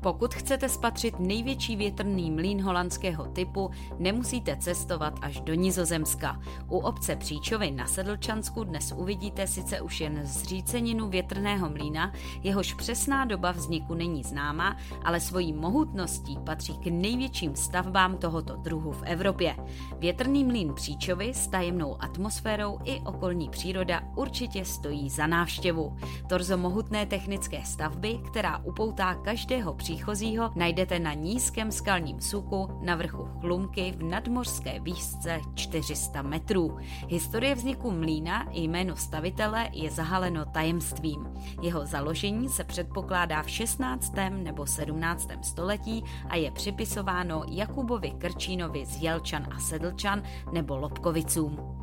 Pokud chcete spatřit největší větrný mlín holandského typu, nemusíte cestovat až do Nizozemska. U obce Příčovy na Sedlčansku dnes uvidíte sice už jen zříceninu větrného mlína, jehož přesná doba vzniku není známa, ale svojí mohutností patří k největším stavbám tohoto druhu v Evropě. Větrný mlín Příčovy s tajemnou atmosférou i okolní příroda určitě stojí za návštěvu. Torzo mohutné technické stavby, která upoutá každého příchozího najdete na nízkém skalním suku na vrchu Chlumky v nadmořské výšce 400 metrů. Historie vzniku mlína i jméno stavitele je zahaleno tajemstvím. Jeho založení se předpokládá v 16. nebo 17. století a je připisováno Jakubovi Krčínovi z Jelčan a Sedlčan nebo Lobkovicům.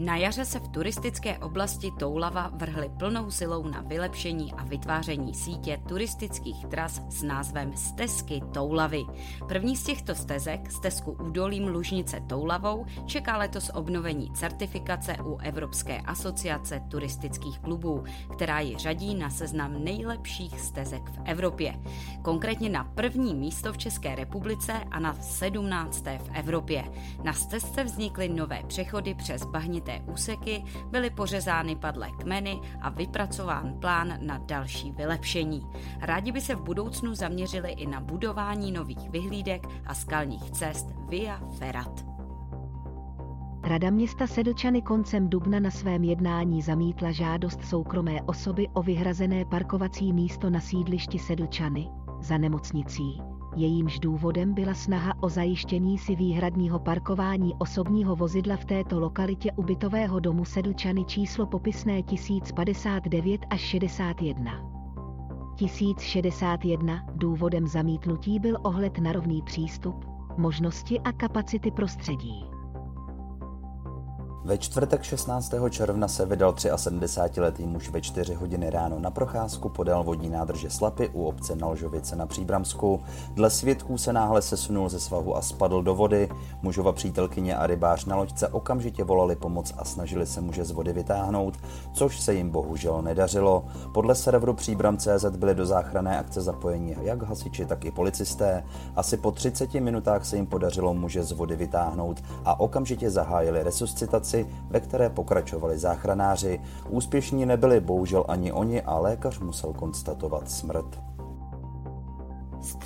Na jaře se v turistické oblasti Toulava vrhli plnou silou na vylepšení a vytváření sítě turistických tras s názvem Stezky Toulavy. První z těchto stezek, stezku údolím Lužnice Toulavou, čeká letos obnovení certifikace u Evropské asociace turistických klubů, která ji řadí na seznam nejlepších stezek v Evropě. Konkrétně na první místo v České republice a na 17. v Evropě. Na stezce vznikly nové přechody přes bahnit určité úseky, byly pořezány padlé kmeny a vypracován plán na další vylepšení. Rádi by se v budoucnu zaměřili i na budování nových vyhlídek a skalních cest Via Ferrat. Rada města Sedlčany koncem dubna na svém jednání zamítla žádost soukromé osoby o vyhrazené parkovací místo na sídlišti Sedlčany za nemocnicí jejímž důvodem byla snaha o zajištění si výhradního parkování osobního vozidla v této lokalitě ubytového domu Sedlčany číslo popisné 1059 až 61. 1061 důvodem zamítnutí byl ohled na rovný přístup, možnosti a kapacity prostředí. Ve čtvrtek 16. června se vydal 73-letý muž ve 4 hodiny ráno na procházku podél vodní nádrže Slapy u obce Nalžovice na Příbramsku. Dle svědků se náhle sesunul ze svahu a spadl do vody. Mužova přítelkyně a rybář na loďce okamžitě volali pomoc a snažili se muže z vody vytáhnout, což se jim bohužel nedařilo. Podle serveru Příbram.cz byly do záchranné akce zapojeni jak hasiči, tak i policisté. Asi po 30 minutách se jim podařilo muže z vody vytáhnout a okamžitě zahájili resuscitaci práci, ve které pokračovali záchranáři. Úspěšní nebyli bohužel ani oni a lékař musel konstatovat smrt.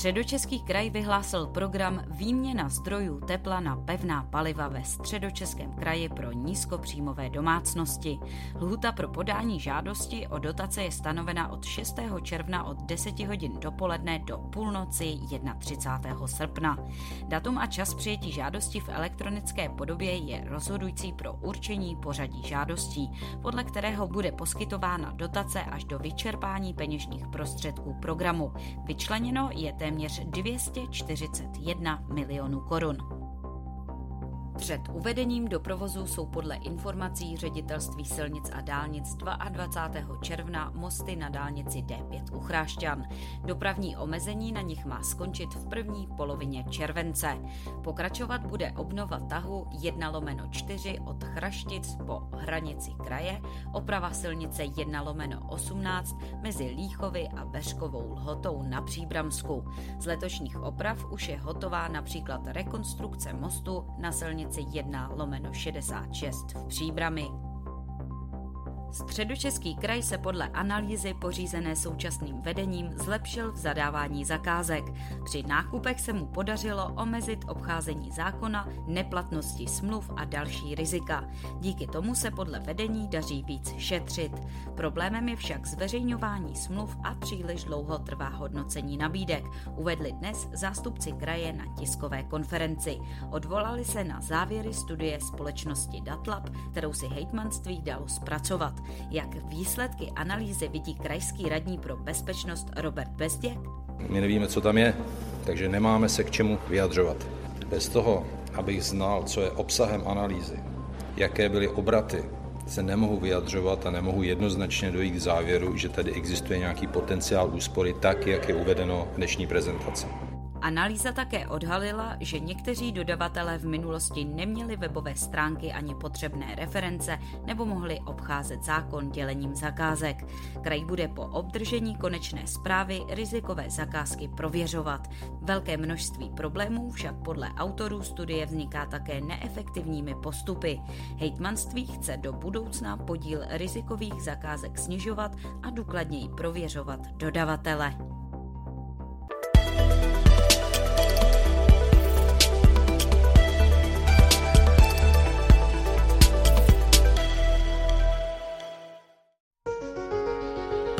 Středočeský kraj vyhlásil program Výměna zdrojů tepla na pevná paliva ve středočeském kraji pro nízkopříjmové domácnosti. Lhuta pro podání žádosti o dotace je stanovena od 6. června od 10 hodin dopoledne do půlnoci 31. srpna. Datum a čas přijetí žádosti v elektronické podobě je rozhodující pro určení pořadí žádostí, podle kterého bude poskytována dotace až do vyčerpání peněžních prostředků programu. Vyčleněno je téměř 241 milionů korun. Před uvedením do provozu jsou podle informací ředitelství silnic a dálnic 22. června mosty na dálnici D5 u Chrášťan. Dopravní omezení na nich má skončit v první polovině července. Pokračovat bude obnova tahu 1 lomeno 4 od Chraštic po hranici kraje, oprava silnice 1 lomeno 18 mezi Líchovy a Beřkovou lhotou na Příbramsku. Z letošních oprav už je hotová například rekonstrukce mostu na silnici 1 lomeno 66 v Příbrami Středočeský kraj se podle analýzy pořízené současným vedením zlepšil v zadávání zakázek. Při nákupech se mu podařilo omezit obcházení zákona, neplatnosti smluv a další rizika. Díky tomu se podle vedení daří víc šetřit. Problémem je však zveřejňování smluv a příliš dlouho trvá hodnocení nabídek, uvedli dnes zástupci kraje na tiskové konferenci. Odvolali se na závěry studie společnosti Datlab, kterou si hejtmanství dalo zpracovat. Jak výsledky analýzy vidí krajský radní pro bezpečnost Robert Bezděk? My nevíme, co tam je, takže nemáme se k čemu vyjadřovat. Bez toho, abych znal, co je obsahem analýzy, jaké byly obraty, se nemohu vyjadřovat a nemohu jednoznačně dojít k závěru, že tady existuje nějaký potenciál úspory tak, jak je uvedeno v dnešní prezentaci. Analýza také odhalila, že někteří dodavatelé v minulosti neměli webové stránky ani potřebné reference nebo mohli obcházet zákon dělením zakázek. Kraj bude po obdržení konečné zprávy rizikové zakázky prověřovat. Velké množství problémů však podle autorů studie vzniká také neefektivními postupy. Hejtmanství chce do budoucna podíl rizikových zakázek snižovat a důkladněji prověřovat dodavatele.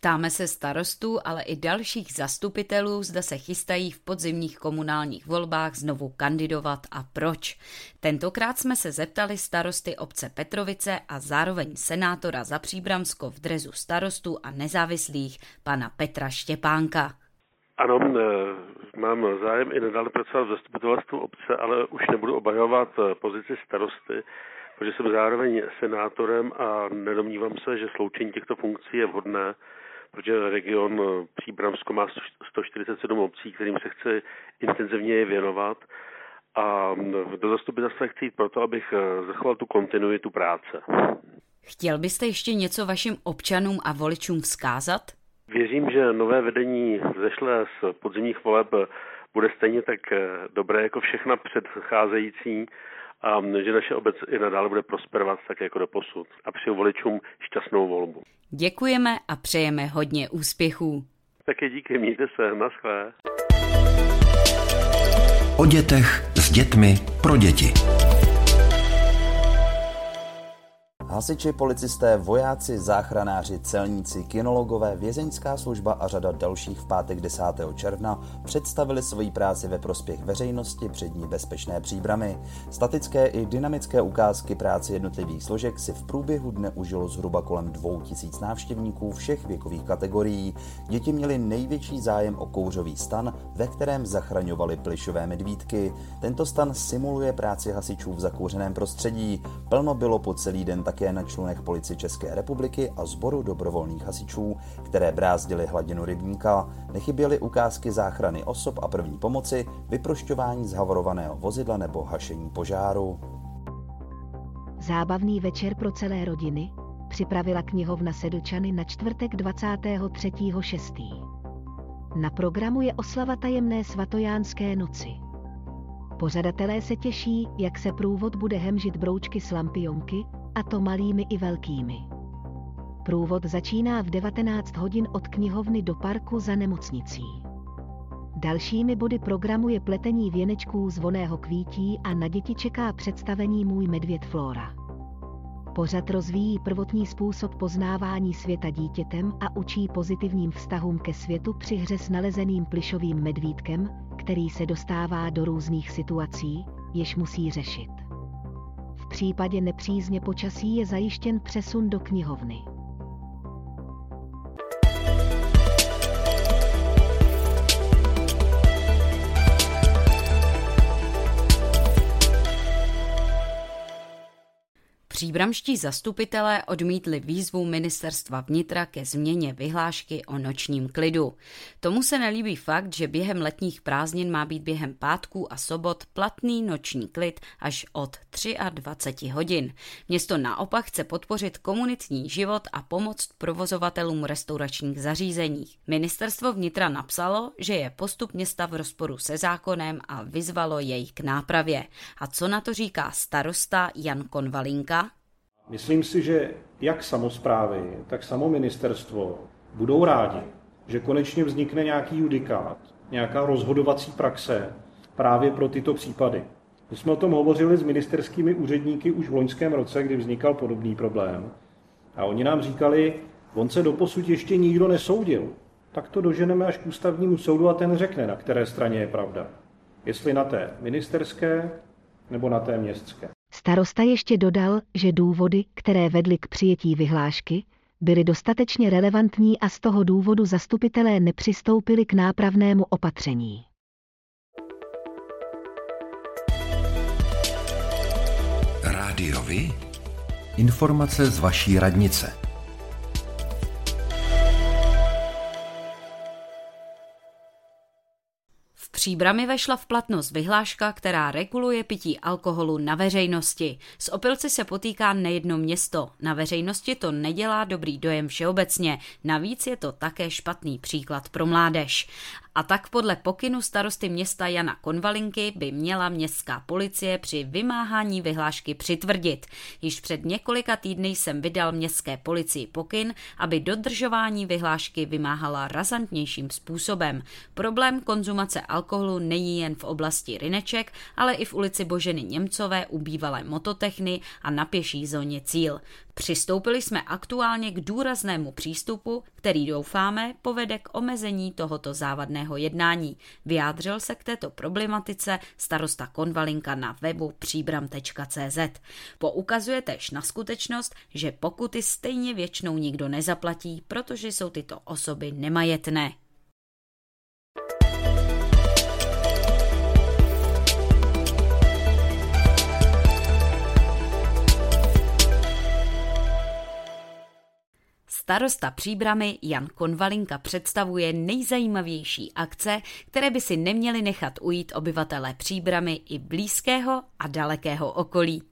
Ptáme se starostů, ale i dalších zastupitelů, zda se chystají v podzimních komunálních volbách znovu kandidovat a proč. Tentokrát jsme se zeptali starosty obce Petrovice a zároveň senátora za Příbramsko v drezu starostů a nezávislých, pana Petra Štěpánka. Ano, mám zájem i nadále pracovat v zastupitelstvu obce, ale už nebudu obhajovat pozici starosty, protože jsem zároveň senátorem a nedomnívám se, že sloučení těchto funkcí je vhodné protože region eh, Příbramsko má 147 obcí, kterým se chce intenzivně věnovat a mm, do zastupitelstva chci jít proto, abych eh, zachoval tu kontinuitu práce. Chtěl byste ještě něco vašim občanům a voličům vzkázat? Věřím, že nové vedení zešle z podzimních voleb bude stejně tak eh, dobré jako všechna předcházející a že naše obec i nadále bude prosperovat tak jako do posud. A přeju voličům šťastnou volbu. Děkujeme a přejeme hodně úspěchů. Také díky, mějte se, naschle. O dětech s dětmi pro děti. Hasiči, policisté, vojáci, záchranáři, celníci, kinologové, vězeňská služba a řada dalších v pátek 10. června představili svoji práci ve prospěch veřejnosti před ní bezpečné příbramy. Statické i dynamické ukázky práce jednotlivých složek si v průběhu dne užilo zhruba kolem 2000 návštěvníků všech věkových kategorií. Děti měly největší zájem o kouřový stan, ve kterém zachraňovali plišové medvídky. Tento stan simuluje práci hasičů v zakouřeném prostředí. Plno bylo po celý den také na člunech policie České republiky a sboru dobrovolných hasičů, které brázdily hladinu rybníka. Nechyběly ukázky záchrany osob a první pomoci, vyprošťování zhavorovaného vozidla nebo hašení požáru. Zábavný večer pro celé rodiny připravila knihovna Sedlčany na čtvrtek 23.6. Na programu je oslava tajemné svatojánské noci. Pořadatelé se těší, jak se průvod bude hemžit broučky s lampionky, a to malými i velkými. Průvod začíná v 19 hodin od knihovny do parku za nemocnicí. Dalšími body programu je pletení věnečků z voného kvítí a na děti čeká představení Můj medvěd Flora. Pořad rozvíjí prvotní způsob poznávání světa dítětem a učí pozitivním vztahům ke světu při hře s nalezeným plišovým medvídkem, který se dostává do různých situací, jež musí řešit případě nepřízně počasí je zajištěn přesun do knihovny. Příbramští zastupitelé odmítli výzvu ministerstva vnitra ke změně vyhlášky o nočním klidu. Tomu se nelíbí fakt, že během letních prázdnin má být během pátků a sobot platný noční klid až od 23 hodin. Město naopak chce podpořit komunitní život a pomoct provozovatelům restauračních zařízení. Ministerstvo vnitra napsalo, že je postup města v rozporu se zákonem a vyzvalo jej k nápravě. A co na to říká starosta Jan Konvalinka? Myslím si, že jak samozprávy, tak samo ministerstvo budou rádi, že konečně vznikne nějaký judikát, nějaká rozhodovací praxe právě pro tyto případy. My jsme o tom hovořili s ministerskými úředníky už v loňském roce, kdy vznikal podobný problém. A oni nám říkali, on se doposud ještě nikdo nesoudil. Tak to doženeme až k ústavnímu soudu a ten řekne, na které straně je pravda. Jestli na té ministerské nebo na té městské. Starosta ještě dodal, že důvody, které vedly k přijetí vyhlášky, byly dostatečně relevantní a z toho důvodu zastupitelé nepřistoupili k nápravnému opatření. Rádiovi? Informace z vaší radnice. Příbrami vešla v platnost vyhláška, která reguluje pití alkoholu na veřejnosti. S opilci se potýká nejedno město. Na veřejnosti to nedělá dobrý dojem všeobecně. Navíc je to také špatný příklad pro mládež. A tak podle pokynu starosty města Jana Konvalinky by měla městská policie při vymáhání vyhlášky přitvrdit. Již před několika týdny jsem vydal městské policii pokyn, aby dodržování vyhlášky vymáhala razantnějším způsobem. Problém konzumace alkoholu není jen v oblasti Rineček, ale i v ulici Boženy Němcové u bývalé mototechny a na pěší zóně Cíl. Přistoupili jsme aktuálně k důraznému přístupu, který doufáme povede k omezení tohoto závadného jednání. Vyjádřil se k této problematice starosta Konvalinka na webu příbram.cz. Poukazuje tež na skutečnost, že pokuty stejně většinou nikdo nezaplatí, protože jsou tyto osoby nemajetné. Starosta příbramy Jan Konvalinka představuje nejzajímavější akce, které by si neměli nechat ujít obyvatelé příbramy i blízkého a dalekého okolí.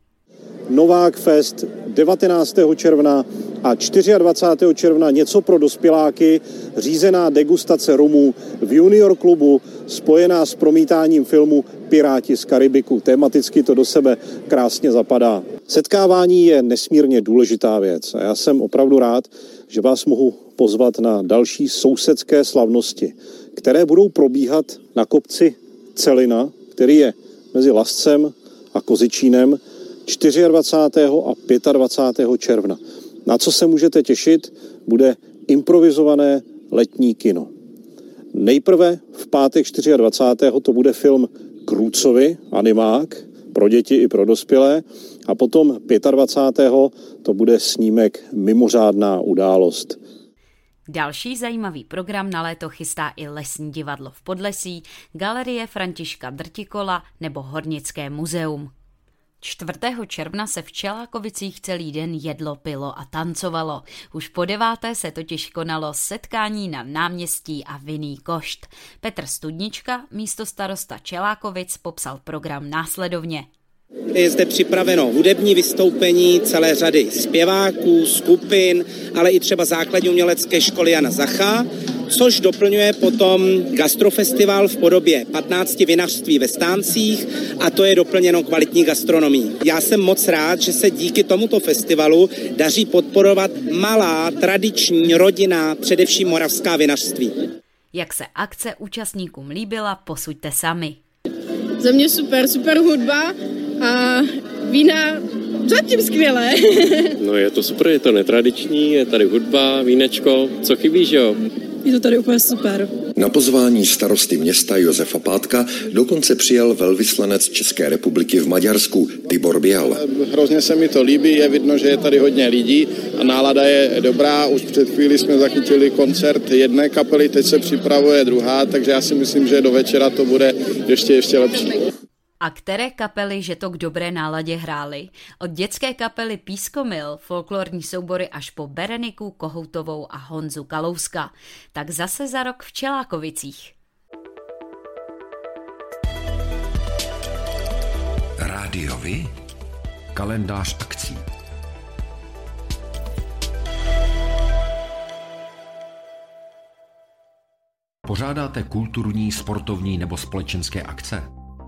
Novák Fest 19. června a 24. června něco pro dospěláky, řízená degustace rumů v Junior klubu, spojená s promítáním filmu Piráti z Karibiku. Tematicky to do sebe krásně zapadá. Setkávání je nesmírně důležitá věc a já jsem opravdu rád, že vás mohu pozvat na další sousedské slavnosti, které budou probíhat na kopci Celina, který je mezi Lascem a Kozičínem 24. a 25. června. Na co se můžete těšit, bude improvizované letní kino. Nejprve v pátek 24. to bude film Krůcovi, animák, pro děti i pro dospělé. A potom 25. to bude snímek Mimořádná událost. Další zajímavý program na léto chystá i Lesní divadlo v Podlesí, Galerie Františka Drtikola nebo Hornické muzeum. 4. června se v Čelákovicích celý den jedlo, pilo a tancovalo. Už po deváté se totiž konalo setkání na náměstí a vinný košt. Petr Studnička, místo starosta Čelákovic, popsal program následovně. Je zde připraveno hudební vystoupení celé řady zpěváků, skupin, ale i třeba základní umělecké školy Jana Zacha, což doplňuje potom gastrofestival v podobě 15 vinařství ve stáncích a to je doplněno kvalitní gastronomí. Já jsem moc rád, že se díky tomuto festivalu daří podporovat malá, tradiční, rodina, především moravská vinařství. Jak se akce účastníkům líbila, posuďte sami. Za mě super, super hudba a vína zatím skvělé. no je to super, je to netradiční, je tady hudba, vínečko, co chybí, že jo? Je to tady úplně super. Na pozvání starosty města Josefa Pátka dokonce přijel velvyslanec České republiky v Maďarsku Tibor Bial. Hrozně se mi to líbí, je vidno, že je tady hodně lidí a nálada je dobrá. Už před chvíli jsme zachytili koncert jedné kapely, teď se připravuje druhá, takže já si myslím, že do večera to bude ještě ještě lepší. A které kapely, že to k dobré náladě hrály? Od dětské kapely Pískomil, folklorní soubory až po Bereniku, Kohoutovou a Honzu Kalouska. Tak zase za rok v Čelákovicích. Rádiovi? Kalendář akcí. Pořádáte kulturní, sportovní nebo společenské akce?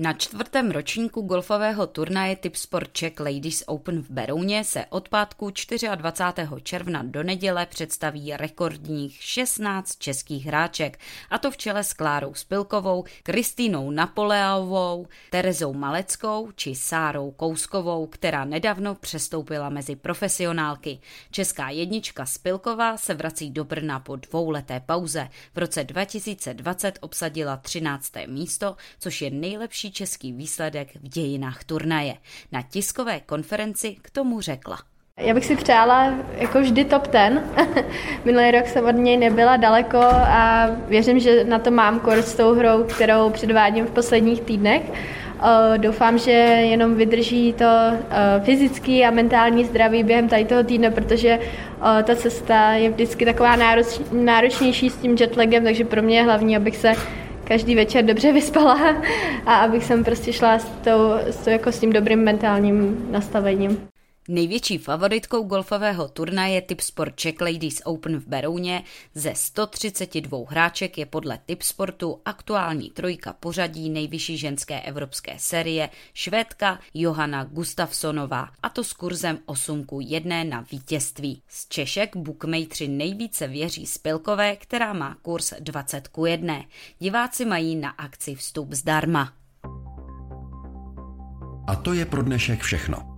Na čtvrtém ročníku golfového turnaje Tip Sport Czech Ladies Open v Berouně se od pátku 24. června do neděle představí rekordních 16 českých hráček, a to v čele s Klárou Spilkovou, Kristýnou Napoleovou, Terezou Maleckou či Sárou Kouskovou, která nedávno přestoupila mezi profesionálky. Česká jednička Spilková se vrací do Brna po dvouleté pauze. V roce 2020 obsadila 13. místo, což je nejlepší nejlepší český výsledek v dějinách turnaje. Na tiskové konferenci k tomu řekla. Já bych si přála jako vždy top ten. Minulý rok jsem od něj nebyla daleko a věřím, že na to mám kurz s tou hrou, kterou předvádím v posledních týdnech. Doufám, že jenom vydrží to fyzický a mentální zdraví během tady toho týdne, protože ta cesta je vždycky taková náročnější s tím jetlagem, takže pro mě je hlavní, abych se každý večer dobře vyspala a abych jsem prostě šla s, tou, s, tou, jako s tím dobrým mentálním nastavením. Největší favoritkou golfového turnaje Tip Sport Czech Ladies Open v Berouně ze 132 hráček je podle Tip Sportu aktuální trojka pořadí nejvyšší ženské evropské série švédka Johanna Gustafsonová a to s kurzem 8 k 1 na vítězství. Z Češek bookmakeri nejvíce věří Spilkové, která má kurz 20 k 1. Diváci mají na akci vstup zdarma. A to je pro dnešek všechno.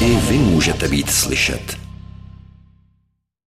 I vy můžete být slyšet.